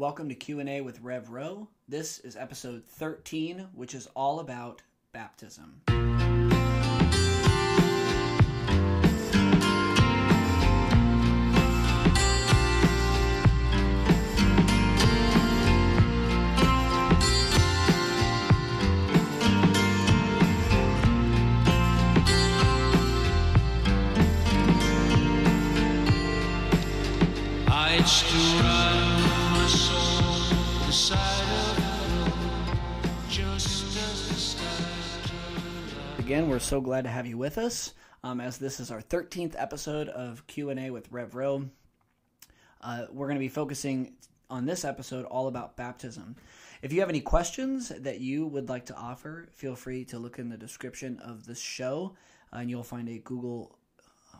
Welcome to Q&A with Rev Rowe. This is episode 13, which is all about baptism. Again, we're so glad to have you with us, um, as this is our 13th episode of Q&A with Rev Rowe. Uh, we're going to be focusing on this episode all about baptism. If you have any questions that you would like to offer, feel free to look in the description of this show, uh, and you'll find a Google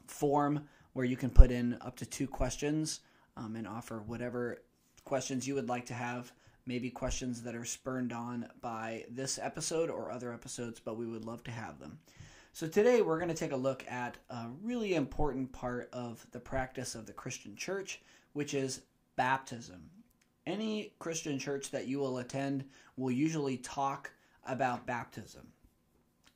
form where you can put in up to two questions um, and offer whatever questions you would like to have. Maybe questions that are spurned on by this episode or other episodes, but we would love to have them. So, today we're going to take a look at a really important part of the practice of the Christian church, which is baptism. Any Christian church that you will attend will usually talk about baptism.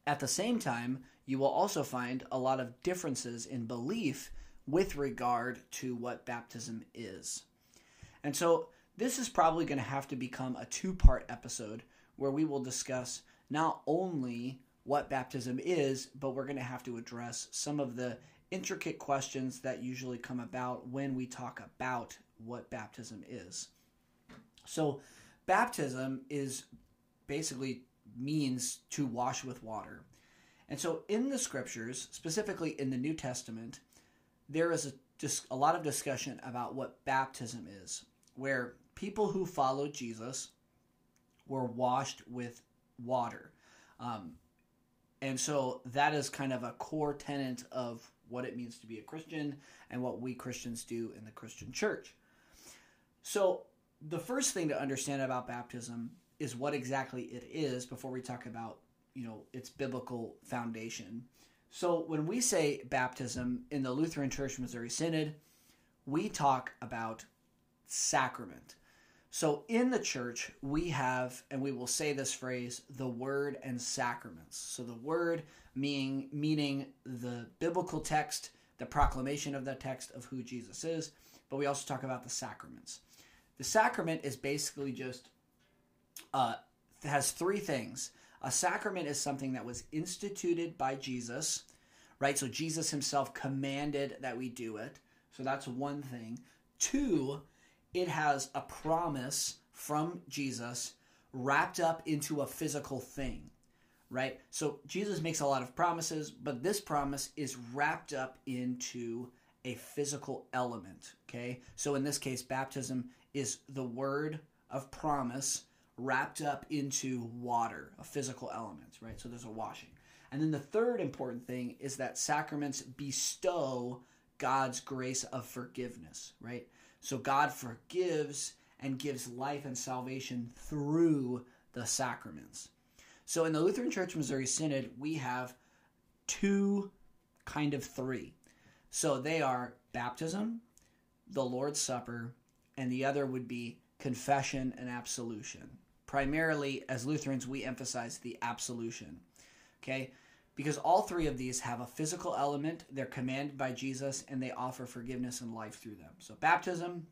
At the same time, you will also find a lot of differences in belief with regard to what baptism is. And so, this is probably going to have to become a two part episode where we will discuss not only what baptism is, but we're going to have to address some of the intricate questions that usually come about when we talk about what baptism is. So, baptism is basically means to wash with water. And so, in the scriptures, specifically in the New Testament, there is a, just a lot of discussion about what baptism is, where people who followed Jesus were washed with water. Um, and so that is kind of a core tenet of what it means to be a Christian and what we Christians do in the Christian church. So, the first thing to understand about baptism is what exactly it is before we talk about, you know, its biblical foundation. So, when we say baptism in the Lutheran Church Missouri Synod, we talk about sacrament. So, in the church, we have, and we will say this phrase, the word and sacraments. So, the word meaning, meaning the biblical text, the proclamation of the text of who Jesus is, but we also talk about the sacraments. The sacrament is basically just, uh, has three things. A sacrament is something that was instituted by Jesus, right? So, Jesus himself commanded that we do it. So, that's one thing. Two, it has a promise from Jesus wrapped up into a physical thing, right? So Jesus makes a lot of promises, but this promise is wrapped up into a physical element, okay? So in this case, baptism is the word of promise wrapped up into water, a physical element, right? So there's a washing. And then the third important thing is that sacraments bestow God's grace of forgiveness, right? So God forgives and gives life and salvation through the sacraments. So in the Lutheran Church Missouri Synod, we have two kind of three. So they are baptism, the Lord's Supper, and the other would be confession and absolution. Primarily, as Lutherans, we emphasize the absolution. Okay? Because all three of these have a physical element, they're commanded by Jesus, and they offer forgiveness and life through them. So, baptism,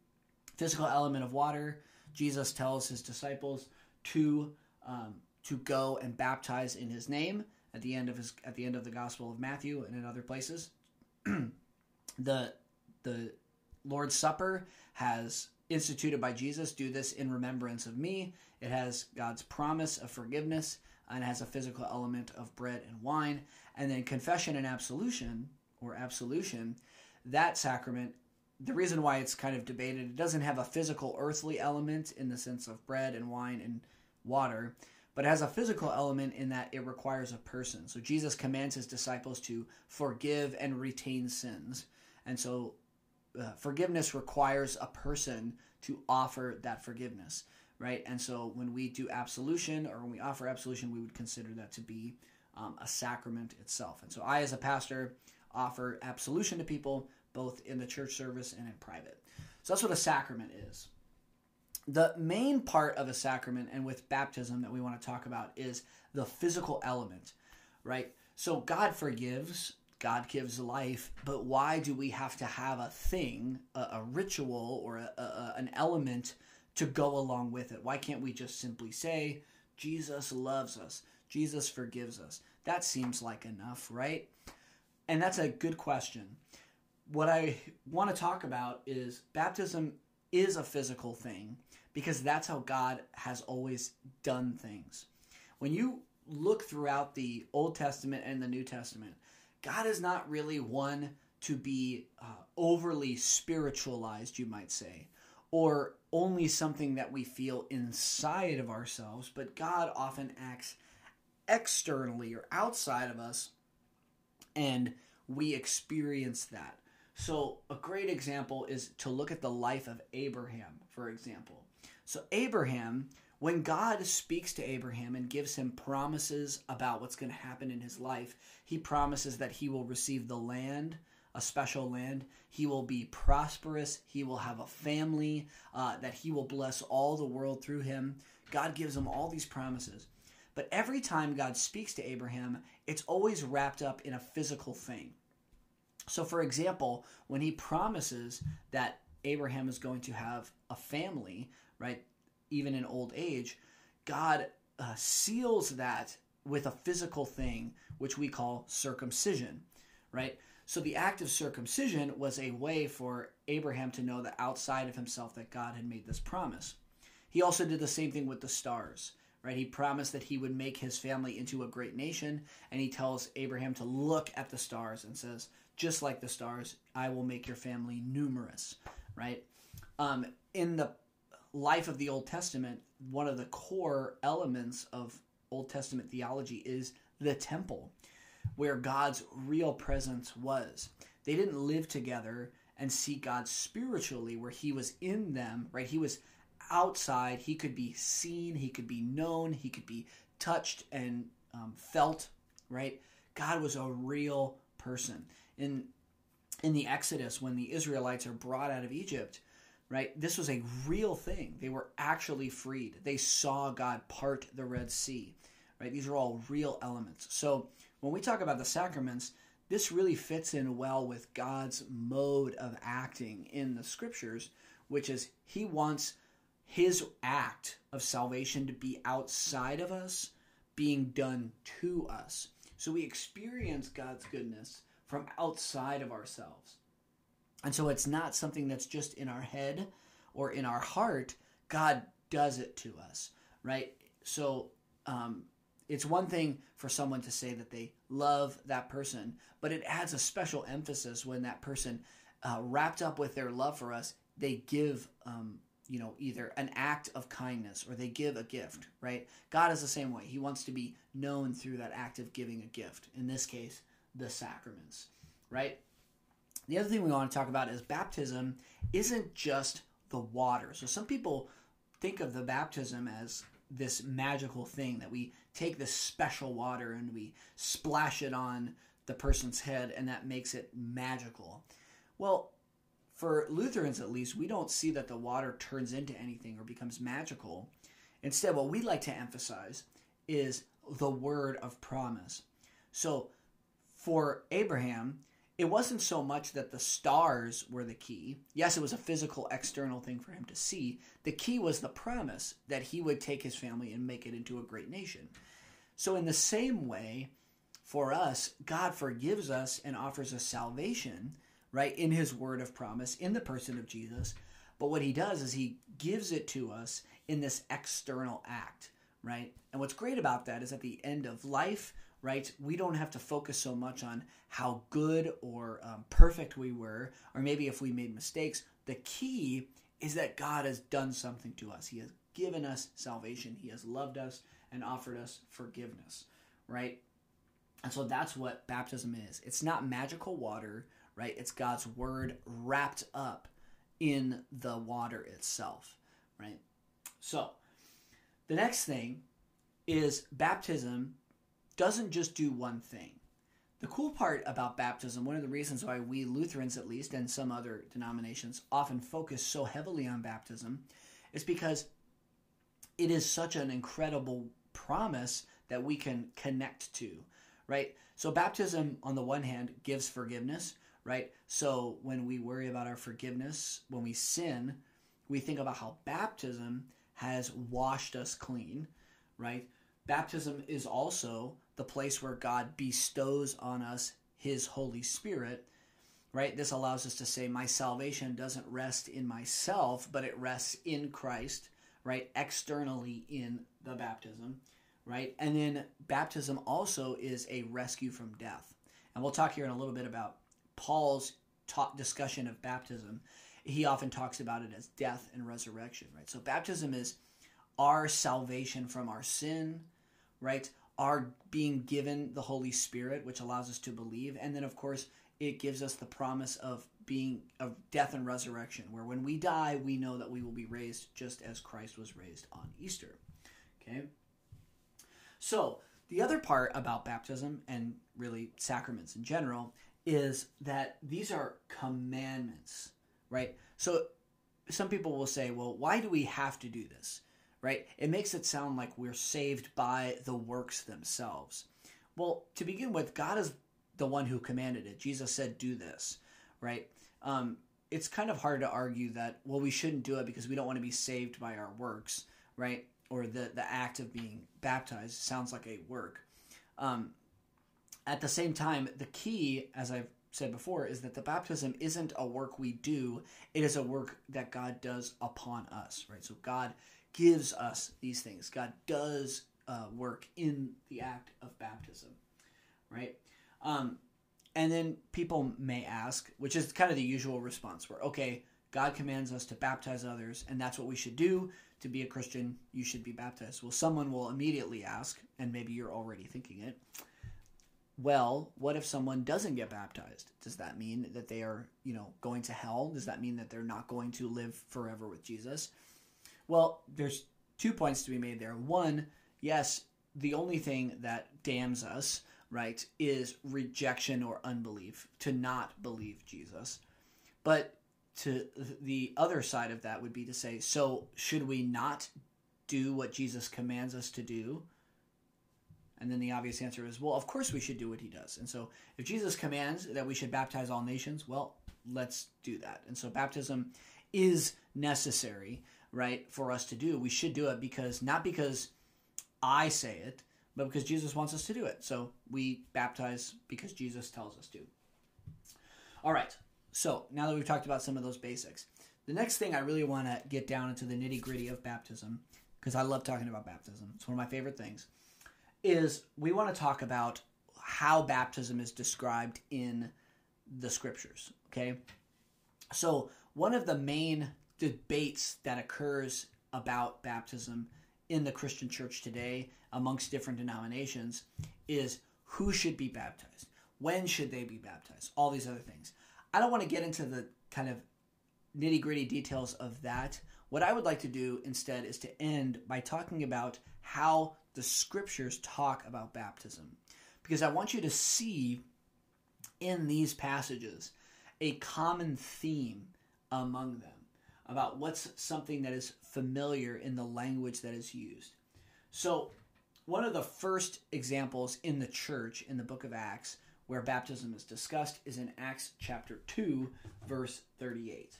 physical element of water, Jesus tells his disciples to um, to go and baptize in his name at the end of his at the end of the Gospel of Matthew and in other places. the the Lord's Supper has instituted by Jesus. Do this in remembrance of me. It has God's promise of forgiveness and has a physical element of bread and wine. And then confession and absolution, or absolution, that sacrament, the reason why it's kind of debated, it doesn't have a physical earthly element in the sense of bread and wine and water, but it has a physical element in that it requires a person. So Jesus commands his disciples to forgive and retain sins. And so uh, forgiveness requires a person to offer that forgiveness right? And so when we do absolution or when we offer absolution, we would consider that to be um, a sacrament itself. And so I, as a pastor, offer absolution to people both in the church service and in private. So that's what a sacrament is. the main part of a sacrament and with baptism that we want to talk about is the physical element, right? So God forgives, God gives life, but why do we have to have a thing, a, a ritual, or a, a, an element to go along with it? Why can't we just simply say, Jesus loves us, Jesus forgives us? That seems like enough, right? And that's a good question. What I want to talk about is baptism is a physical thing because that's how God has always done things. When you look throughout the Old Testament and the New Testament, God is not really one to be uh, overly spiritualized, you might say, or only something that we feel inside of ourselves, but God often acts externally or outside of us, and we experience that. So, a great example is to look at the life of Abraham, for example. So, Abraham, when God speaks to Abraham and gives him promises about what's going to happen in his life, he promises that he will receive the land, a special land. He will be prosperous. He will have a family, uh, that he will bless all the world through him. God gives him all these promises. But every time God speaks to Abraham, it's always wrapped up in a physical thing. So, for example, when he promises that Abraham is going to have a family, right, even in old age, God uh, seals that with a physical thing, which we call circumcision, right? So the act of circumcision was a way for Abraham to know that outside of himself that God had made this promise. He also did the same thing with the stars, right? He promised that he would make his family into a great nation, and he tells Abraham to look at the stars and says, just like the stars, I will make your family numerous, right? Um, in the life of the Old Testament, one of the core elements of Old Testament theology is the temple, where God's real presence was. They didn't live together and see God spiritually, where He was in them, right? He was outside. He could be seen, He could be known, He could be touched and um, felt, right? God was a real person. In in the Exodus, when the Israelites are brought out of Egypt, right? This was a real thing. They were actually freed. They saw God part the Red Sea, right? These are all real elements. So when we talk about the sacraments, this really fits in well with God's mode of acting in the scriptures, which is He wants His act of salvation to be outside of us, being done to us. So we experience God's goodness from outside of ourselves. And so it's not something that's just in our head or in our heart. God does it to us, right? So um, it's one thing for someone to say that they love that person, but it adds a special emphasis when that person, uh, wrapped up with their love for us, they give, um, you know, either an act of kindness or they give a gift, right? God is the same way. He wants to be known through that act of giving a gift. In this case, the sacraments, right? The other thing we want to talk about is baptism isn't just the water. So some people think of the baptism as this magical thing that we take this special water and we splash it on the person's head and that makes it magical. Well, for Lutherans at least, we don't see that the water turns into anything or becomes magical. Instead, what we like to emphasize is the word of promise. So for Abraham, it wasn't so much that the stars were the key. Yes, it was a physical, external thing for him to see. The key was the promise that he would take his family and make it into a great nation. So, in the same way, for us, God forgives us and offers us salvation, right, in his word of promise, in the person of Jesus. But what he does is he gives it to us in this external act, right? And what's great about that is at the end of life, right? We don't have to focus so much on how good or um, perfect we were, or maybe if we made mistakes. The key is that God has done something to us. He has given us salvation, He has loved us and offered us forgiveness, right? And so that's what baptism is. It's not magical water, right? It's God's word wrapped up in the water itself, right? So the next thing is baptism doesn't just do one thing. The cool part about baptism, one of the reasons why we Lutherans, at least, and some other denominations often focus so heavily on baptism, is because it is such an incredible promise that we can connect to, right? So baptism on the one hand gives forgiveness, right? So when we worry about our forgiveness, when we sin, we think about how baptism has washed us clean, right? Baptism is also the place where God bestows on us his Holy Spirit, right? This allows us to say, My salvation doesn't rest in myself, but it rests in Christ, right? Externally in the baptism, right? And then baptism also is a rescue from death. And we'll talk here in a little bit about Paul's talk, discussion of baptism. He often talks about it as death and resurrection, right? So baptism is our salvation from our sin, right? Our being given the Holy Spirit, which allows us to believe. And then, of course, it gives us the promise of being of death and resurrection, where when we die, we know that we will be raised just as Christ was raised on Easter. Okay? So, the other part about baptism and really sacraments in general is that these are commandments, right? So, some people will say, well, why do we have to do this? Right? It makes it sound like we're saved by the works themselves. Well, to begin with, God is the one who commanded it. Jesus said, do this, right? Um, it's kind of hard to argue that, well, we shouldn't do it because we don't want to be saved by our works, right? Or the, the act of being baptized sounds like a work. Um, at the same time, the key, as I've said before, is that the baptism isn't a work we do, it is a work that God does upon us, right? So God gives us these things. God does uh, work in the act of baptism, right? Um, and then people may ask, which is kind of the usual response, where, okay, God commands us to baptize others, and that's what we should do. To be a Christian, you should be baptized. Well, someone will immediately ask, and maybe you're already thinking it, well, what if someone doesn't get baptized? Does that mean that they are, you know, going to hell? Does that mean that they're not going to live forever with Jesus? Well, there's two points to be made there. One, yes, the only thing that damns us, right, is rejection or unbelief, to not believe Jesus. But to the other side of that would be to say, so should we not do what Jesus commands us to do? And then the obvious answer is, well, of course we should do what he does. And so if Jesus commands that we should baptize all nations, well, let's do that. And so baptism is necessary, right, for us to do. We should do it because, not because I say it, but because Jesus wants us to do it. So we baptize because Jesus tells us to. All right. So now that we've talked about some of those basics, the next thing I really want to get down into the nitty gritty of baptism, because I love talking about baptism, it's one of my favorite things, is we want to talk about how baptism is described in the scriptures. Okay. So, one of the main debates that occurs about baptism in the Christian church today amongst different denominations is who should be baptized? When should they be baptized? All these other things. I don't want to get into the kind of nitty gritty details of that. What I would like to do instead is to end by talking about how the scriptures talk about baptism. Because I want you to see in these passages a common theme among them about what's something that is familiar in the language that is used. So, one of the first examples in the church in the book of Acts where baptism is discussed is in Acts chapter 2, verse 38,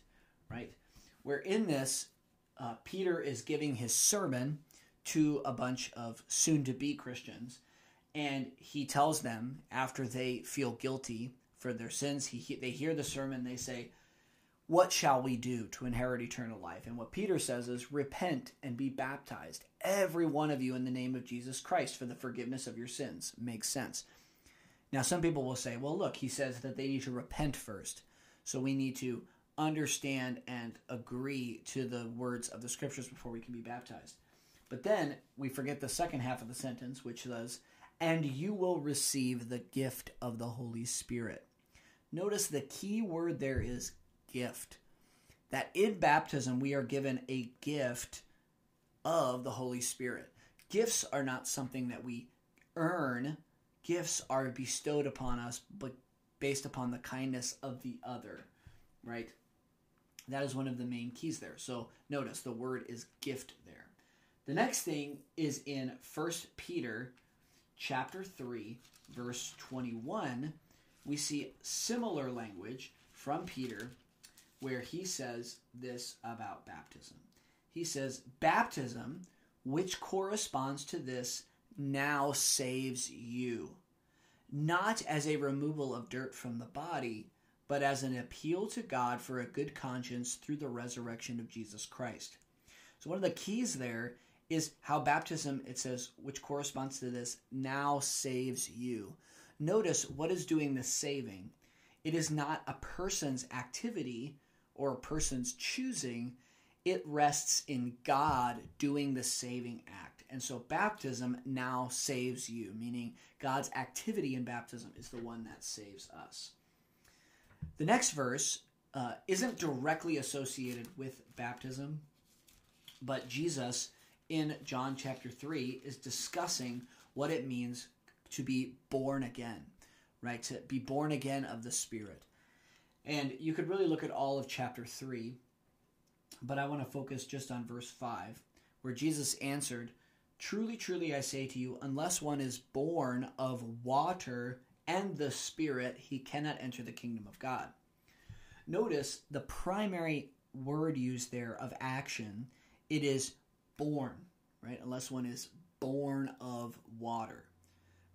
right? Where in this, uh, Peter is giving his sermon to a bunch of soon to be Christians, and he tells them after they feel guilty for their sins, he, they hear the sermon, they say, What shall we do to inherit eternal life? And what Peter says is, Repent and be baptized, every one of you, in the name of Jesus Christ for the forgiveness of your sins. Makes sense. Now, some people will say, well, look, he says that they need to repent first. So we need to understand and agree to the words of the scriptures before we can be baptized. But then we forget the second half of the sentence, which says, and you will receive the gift of the Holy Spirit. Notice the key word there is gift. That in baptism we are given a gift of the Holy Spirit. Gifts are not something that we earn gifts are bestowed upon us but based upon the kindness of the other right That is one of the main keys there. So notice the word is gift there. The next thing is in 1 Peter chapter 3 verse 21. We see similar language from Peter where he says this about baptism. He says, Baptism, which corresponds to this, now saves you, not as a removal of dirt from the body, but as an appeal to God for a good conscience through the resurrection of Jesus Christ. So, one of the keys there is how baptism, it says, which corresponds to this, now saves you. Notice what is doing the saving. It is not a person's activity or a person's choosing, it rests in God doing the saving act. And so baptism now saves you, meaning God's activity in baptism is the one that saves us. The next verse uh, isn't directly associated with baptism, but Jesus in John chapter 3 is discussing what it means to be born again, right? To be born again of the Spirit. And you could really look at all of chapter 3, but I want to focus just on verse 5, where Jesus answered, Truly, truly, I say to you, unless one is born of water and the Spirit, he cannot enter the kingdom of God. Notice the primary word used there of action, it is born, right? Unless one is born of water,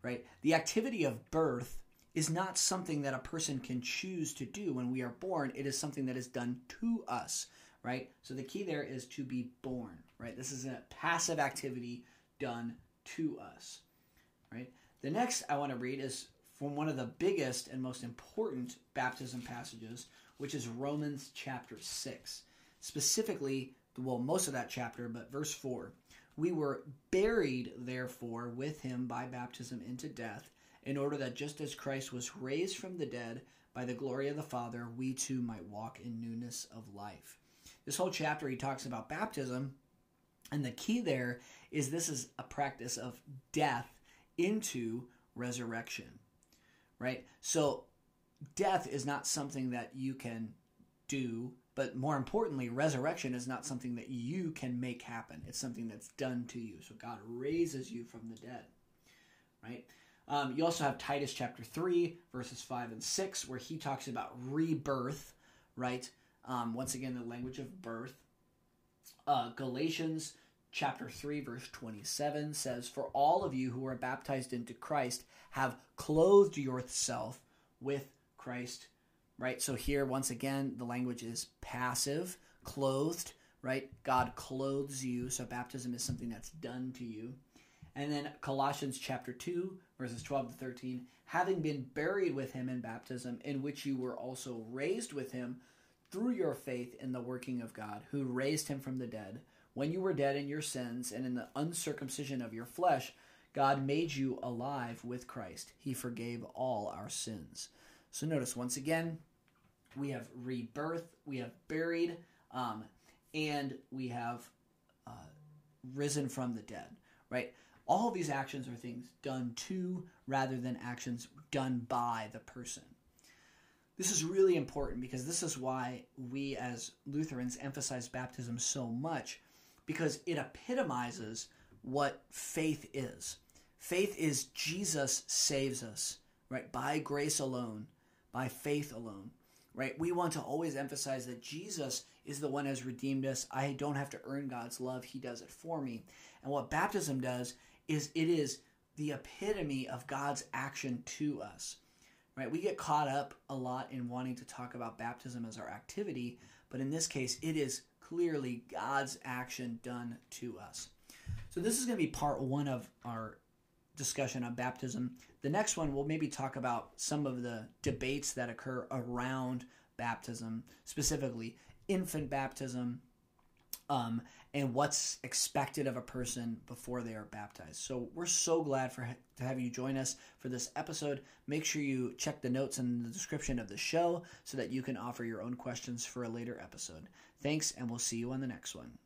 right? The activity of birth is not something that a person can choose to do when we are born. It is something that is done to us, right? So the key there is to be born, right? This is a passive activity done to us, right? The next I want to read is from one of the biggest and most important baptism passages, which is Romans chapter 6. Specifically, well, most of that chapter, but verse 4. We were buried, therefore, with him by baptism into death in order that just as Christ was raised from the dead by the glory of the Father, we too might walk in newness of life. This whole chapter, he talks about baptism, and the key there is this is a practice of death into resurrection, right? So, death is not something that you can do, but more importantly, resurrection is not something that you can make happen. It's something that's done to you. So, God raises you from the dead, right? Um, you also have Titus chapter 3, verses 5 and 6, where he talks about rebirth, right? Um, once again, the language of birth. Uh, Galatians chapter 3, verse 27 says, For all of you who are baptized into Christ have clothed yourself with Christ, right? So here, once again, the language is passive, clothed, right? God clothes you. So baptism is something that's done to you. And then Colossians chapter 2, verses 12 to 13, having been buried with him in baptism, in which you were also raised with him through your faith in the working of God, who raised him from the dead. When you were dead in your sins and in the uncircumcision of your flesh, God made you alive with Christ. He forgave all our sins. So notice once again, we have rebirth, we have buried, um, and we have uh, risen from the dead, right? All of these actions are things done to rather than actions done by the person. This is really important because this is why we as Lutherans emphasize baptism so much because it epitomizes what faith is. Faith is Jesus saves us, right? By grace alone, by faith alone, right? We want to always emphasize that Jesus is the one who has redeemed us. I don't have to earn God's love, He does it for me. And what baptism does is it is the epitome of God's action to us. Right? We get caught up a lot in wanting to talk about baptism as our activity, but in this case it is clearly God's action done to us. So this is going to be part 1 of our discussion on baptism. The next one we'll maybe talk about some of the debates that occur around baptism, specifically infant baptism, um, and what's expected of a person before they are baptized. So we're so glad for to have you join us for this episode. Make sure you check the notes in the description of the show so that you can offer your own questions for a later episode. Thanks, and we'll see you on the next one.